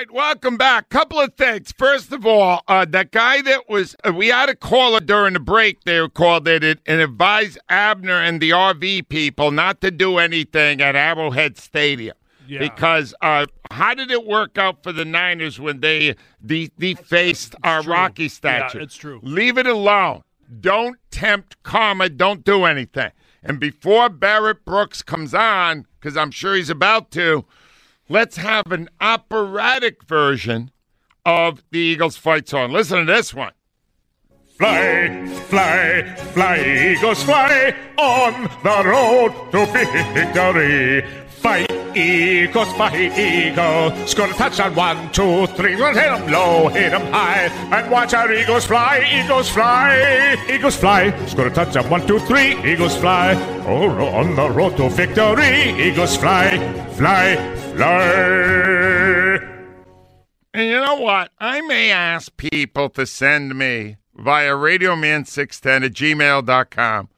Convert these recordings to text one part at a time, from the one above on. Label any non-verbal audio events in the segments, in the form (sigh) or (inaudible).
Right, welcome back. Couple of things. First of all, uh, that guy that was, uh, we had a caller during the break. They called it and advised Abner and the RV people not to do anything at Arrowhead Stadium. Yeah. Because uh, how did it work out for the Niners when they de- defaced our true. Rocky Yeah, statue? it's true. Leave it alone. Don't tempt karma. Don't do anything. And before Barrett Brooks comes on, because I'm sure he's about to, let's have an operatic version of the Eagles fight song. Listen to this one. Fly, fly, fly, Eagles fly on the road to victory. Fight, Eagles, fight, Eagles. Score a touchdown, one, two, three. We'll hit 'em low, hit 'em high. And watch our Eagles fly, Eagles fly, Eagles fly. Score a touchdown, one, two, three. Eagles fly. Oh, on the road to victory. Eagles fly, fly, fly. And you know what? I may ask people to send me via radioman610 at gmail.com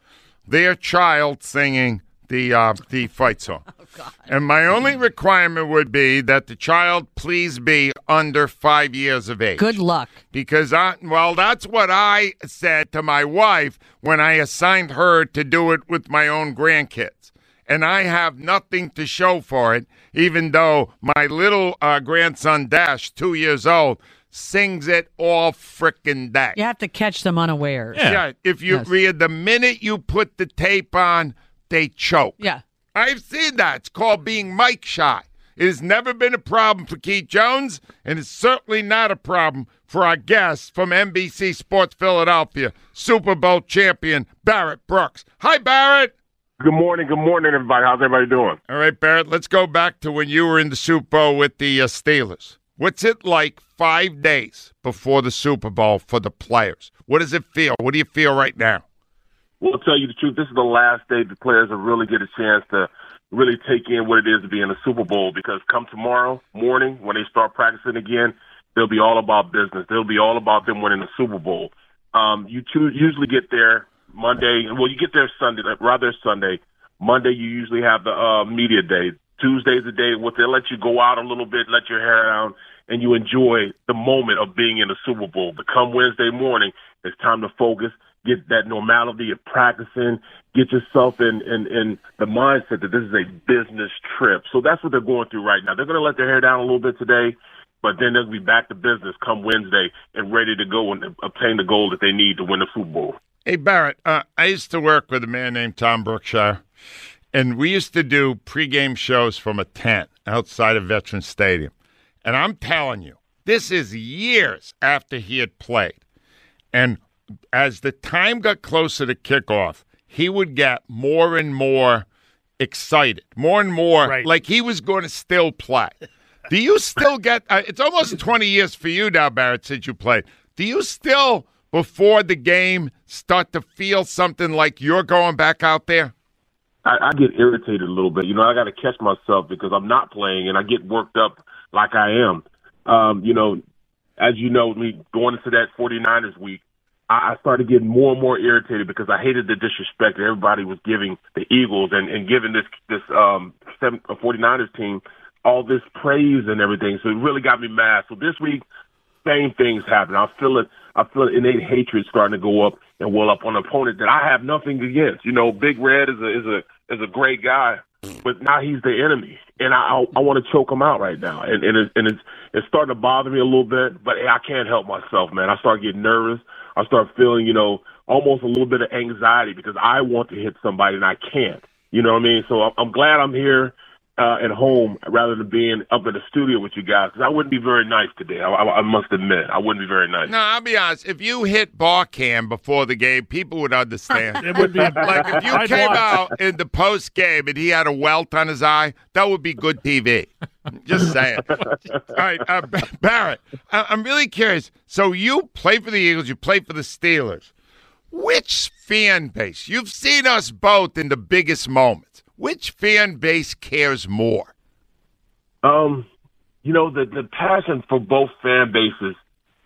their child singing the uh, the fight song. (laughs) Oh, And my only requirement would be that the child please be under five years of age. Good luck. Because I, well, that's what I said to my wife when I assigned her to do it with my own grandkids. And I have nothing to show for it, even though my little uh, grandson Dash, two years old, sings it all frickin' day. You have to catch them unawares. Yeah, if you Yes. read the minute you put the tape on, they choke. Yeah. I've seen that. It's called being mic shy. It has never been a problem for Keith Jones, and it's certainly not a problem for our guest from NBC Sports Philadelphia, Super Bowl champion Barrett Brooks. Hi, Barrett. Good morning, good morning, everybody. How's everybody doing? All right, Barrett, let's go back to when you were in the Super Bowl with the uh, Steelers. What's it like five days before the Super Bowl for the players? What does it feel? What do you feel right now? Well, to tell you the truth, this is the last day the players will really get a chance to really take in what it is to be in the Super Bowl because come tomorrow morning when they start practicing again, they'll be all about business. They'll be all about them winning the Super Bowl. Um, you choose, usually get there Monday. Well, you get there Sunday, rather Sunday. Monday, you usually have the uh, media day. Tuesday's the day what they let you go out a little bit, let your hair down, and you enjoy the moment of being in the Super Bowl. But come Wednesday morning, it's time to focus, get that normality of practicing, get yourself in, in, in the mindset that this is a business trip. So that's what they're going through right now. They're going to let their hair down a little bit today, but then they'll be back to business come Wednesday and ready to go and obtain the goal that they need to win the Super Bowl. Hey, Barrett, uh, I used to work with a man named Tom Brookshire, and we used to do pregame shows from a tent outside of Veterans Stadium. And I'm telling you, this is years after he had played. And as the time got closer to kickoff, he would get more and more excited, more and more Right. like he was going to still play. Do you still get? Uh, it's almost 20 years for you now, Barrett, since you played. Do you still, before the game, start to feel something like you're going back out there? I, I get irritated a little bit. You know, I got to catch myself because I'm not playing and I get worked up like I am. Um, you know, as you know, me going into that 49ers week, I, I started getting more and more irritated because I hated the disrespect that everybody was giving the Eagles and, and giving this this um, seven, uh, 49ers team all this praise and everything. So it really got me mad. So this week, same things happen. I feel it. I feel innate hatred starting to go up and well up on an opponent that I have nothing against. You know, Big Red is a is a is a great guy, but now he's the enemy, and I I, I want to choke him out right now, and and, and it's it's starting to bother me a little bit, but I can't help myself, man. I start getting nervous. I start feeling, you know, almost a little bit of anxiety because I want to hit somebody and I can't. You know what I mean? So I'm, I'm glad I'm here uh, at home rather than being up in the studio with you guys because I wouldn't be very nice today. I, I, I, must admit, I wouldn't be very nice. No, I'll be honest. If you hit Barcam before the game, people would understand. (laughs) it would be (laughs) like if you I'd came watch. out in the post game and he had a welt on his eye, that would be good TV. (laughs) Just saying. All right, uh, B- Barrett, I- I'm really curious. So you play for the Eagles, you play for the Steelers. Which fan base? You've seen us both in the biggest moments. Which fan base cares more? Um, you know, the the passion for both fan bases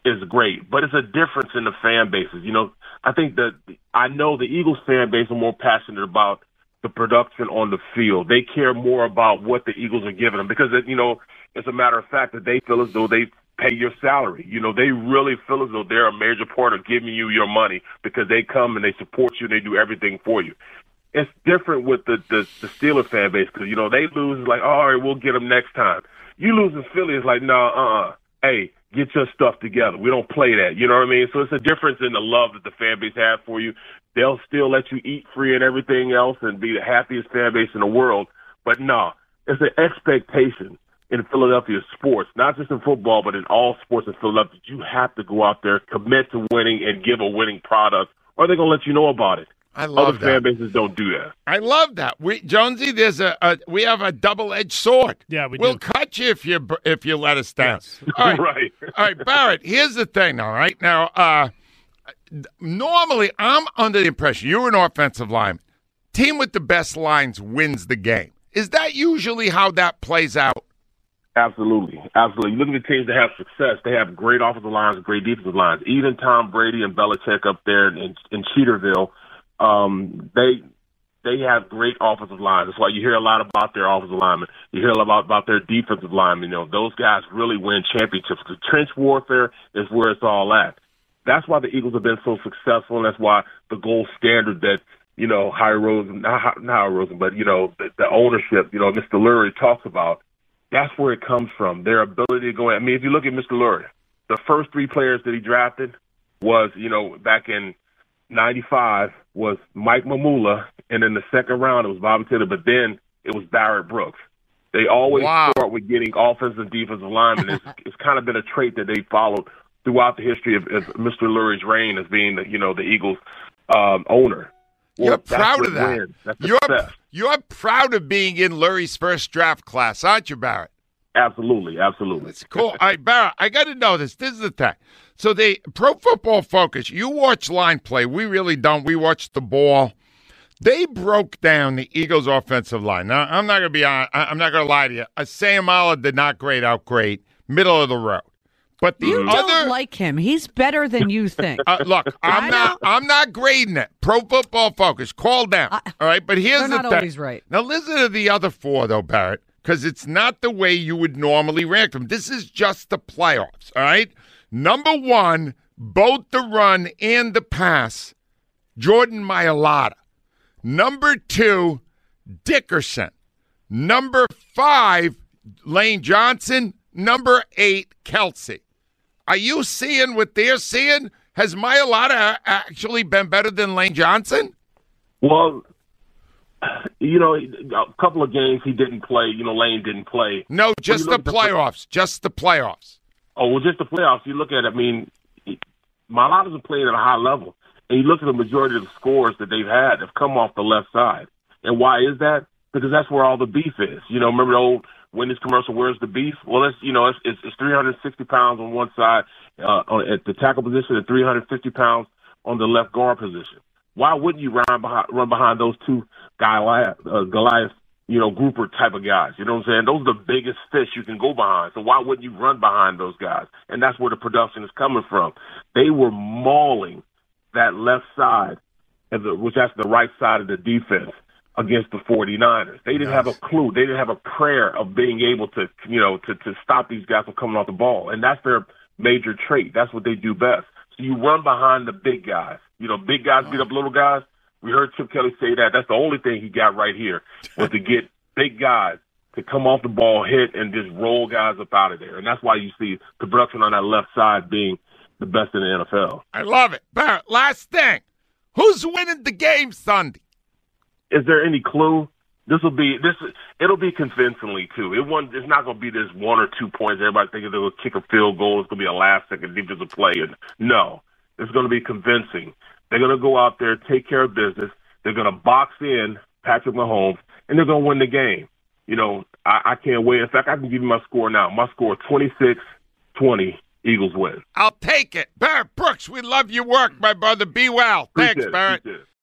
is great, but it's a difference in the fan bases. You know, I think that I know the Eagles fan base are more passionate about the production on the field. They care more about what the Eagles are giving them because, it, you know, it's a matter of fact that they feel as though they pay your salary. You know, they really feel as though they're a major part of giving you your money because they come and they support you and they do everything for you. It's different with the the, the Steeler fan base because you know they lose like, oh, all right, we'll get them next time. You lose in Philly, it's like, no, nah, uh, uh hey, get your stuff together. We don't play that. You know what I mean? So it's a difference in the love that the fan base have for you. They'll still let you eat free and everything else and be the happiest fan base in the world. But no, it's an expectation in Philadelphia sports, not just in football, but in all sports in Philadelphia. You have to go out there, commit to winning, and give a winning product, or they're going to let you know about it. I love Other that. fan bases don't do that. I love that. We Jonesy, there's a, a we have a double edged sword. Yeah, we We'll do. cut you if you if you let us down. Yes. All right. (laughs) right. All right, Barrett. Here's the thing. All right, now, uh, normally I'm under the impression you're an offensive lineman. Team with the best lines wins the game. Is that usually how that plays out? Absolutely, absolutely. You look at the teams that have success; they have great offensive lines, great defensive lines. Even Tom Brady and Belichick up there in, in Cheaterville, um, they they have great offensive lines. That's why you hear a lot about their offensive linemen. You hear a lot about, about their defensive linemen. You know, those guys really win championships. The trench warfare is where it's all at. That's why the Eagles have been so successful, and that's why the gold standard that you know Harry Rosen, not, not Harry Rosen, but you know the, the ownership, you know Mr. Lurie talks about. That's where it comes from. Their ability to go. I mean, if you look at Mr. Lurie, the first three players that he drafted was, you know, back in '95 was Mike Mamula, and in the second round it was Bobby Taylor, but then it was Barrett Brooks. They always Wow. start with getting offensive and defensive linemen. It's, (laughs) it's kind of been a trait that they followed throughout the history of, of Mr. Lurie's reign as being, the, you know, the Eagles' um, owner. Well, You're proud of that. You're success. you're proud of being in Lurie's first draft class, aren't you, Barrett? Absolutely, absolutely. It's cool. All right, Barrett, I got to know this. This is the thing. So they Pro Football Focus. You watch line play. We really don't. We watch the ball. They broke down the Eagles' offensive line. Now I'm not gonna be on. I- I'm not gonna lie to you. Uh, Seumalo did not grade out great, middle of the road. But the You other don't like him. He's better than you think. (laughs) uh, look, I'm not. I'm not grading it. Pro Football Focus, call down. I- all right, but here's They're the not thing. always right. Now listen to the other four though, Barrett, because it's not the way you would normally rank them. This is just the playoffs. All right. Number one, both the run and the pass, Jordan Mailata. Number two, Dickerson. Number five, Lane Johnson. Number eight, Kelce. Are you seeing what they're seeing? Has Mailata actually been better than Lane Johnson? Well, you know, a couple of games he didn't play. You know, Lane didn't play. No, just the at the- playoffs. Just the playoffs. Oh, well, just the playoffs. You look at, it, I mean, Mailata's been playing at a high level, and you look at the majority of the scores that they've had have come off the left side. And why is that? Because that's where all the beef is. You know, remember the old Wendy's commercial? Where's the beef? Well, it's you know, it's it's, it's 360 pounds on one side uh, on, at the tackle position, and 350 pounds on the left guard position. Why wouldn't you run behind run behind those two Goliath, uh, Goliath, you know, grouper type of guys? You know what I'm saying? Those are the biggest fish you can go behind. So why wouldn't you run behind those guys? And that's where the production is coming from. They were mauling that left side, and the, which that's the right side of the defense against the 49ers. They didn't have a clue. They didn't have a prayer of being able to, you know, to, to stop these guys from coming off the ball. And that's their major trait. That's what they do best. So you run behind the big guys. You know, big guys beat up little guys. We heard Chip Kelly say that. That's the only thing he got right here was to get big guys to come off the ball, hit, and just roll guys up out of there. And that's why you see the production on that left side being the best in the NFL. I love it. Barrett, last thing. Who's winning the game Sunday? Is there any clue? This will be this. It'll be convincingly too. It won't. It's not going to be this one or two points. Everybody thinking to kick a field goal. It's going to be a last second defensive play. And no, it's going to be convincing. They're going to go out there, take care of business. They're going to box in Patrick Mahomes, and they're going to win the game. You know, I, I can't wait. In fact, I can give you my score now. My score 26-20. Eagles win. I'll take it. Barrett Brooks, we love your work, my brother. Be well. Appreciate Thanks, it. Barrett.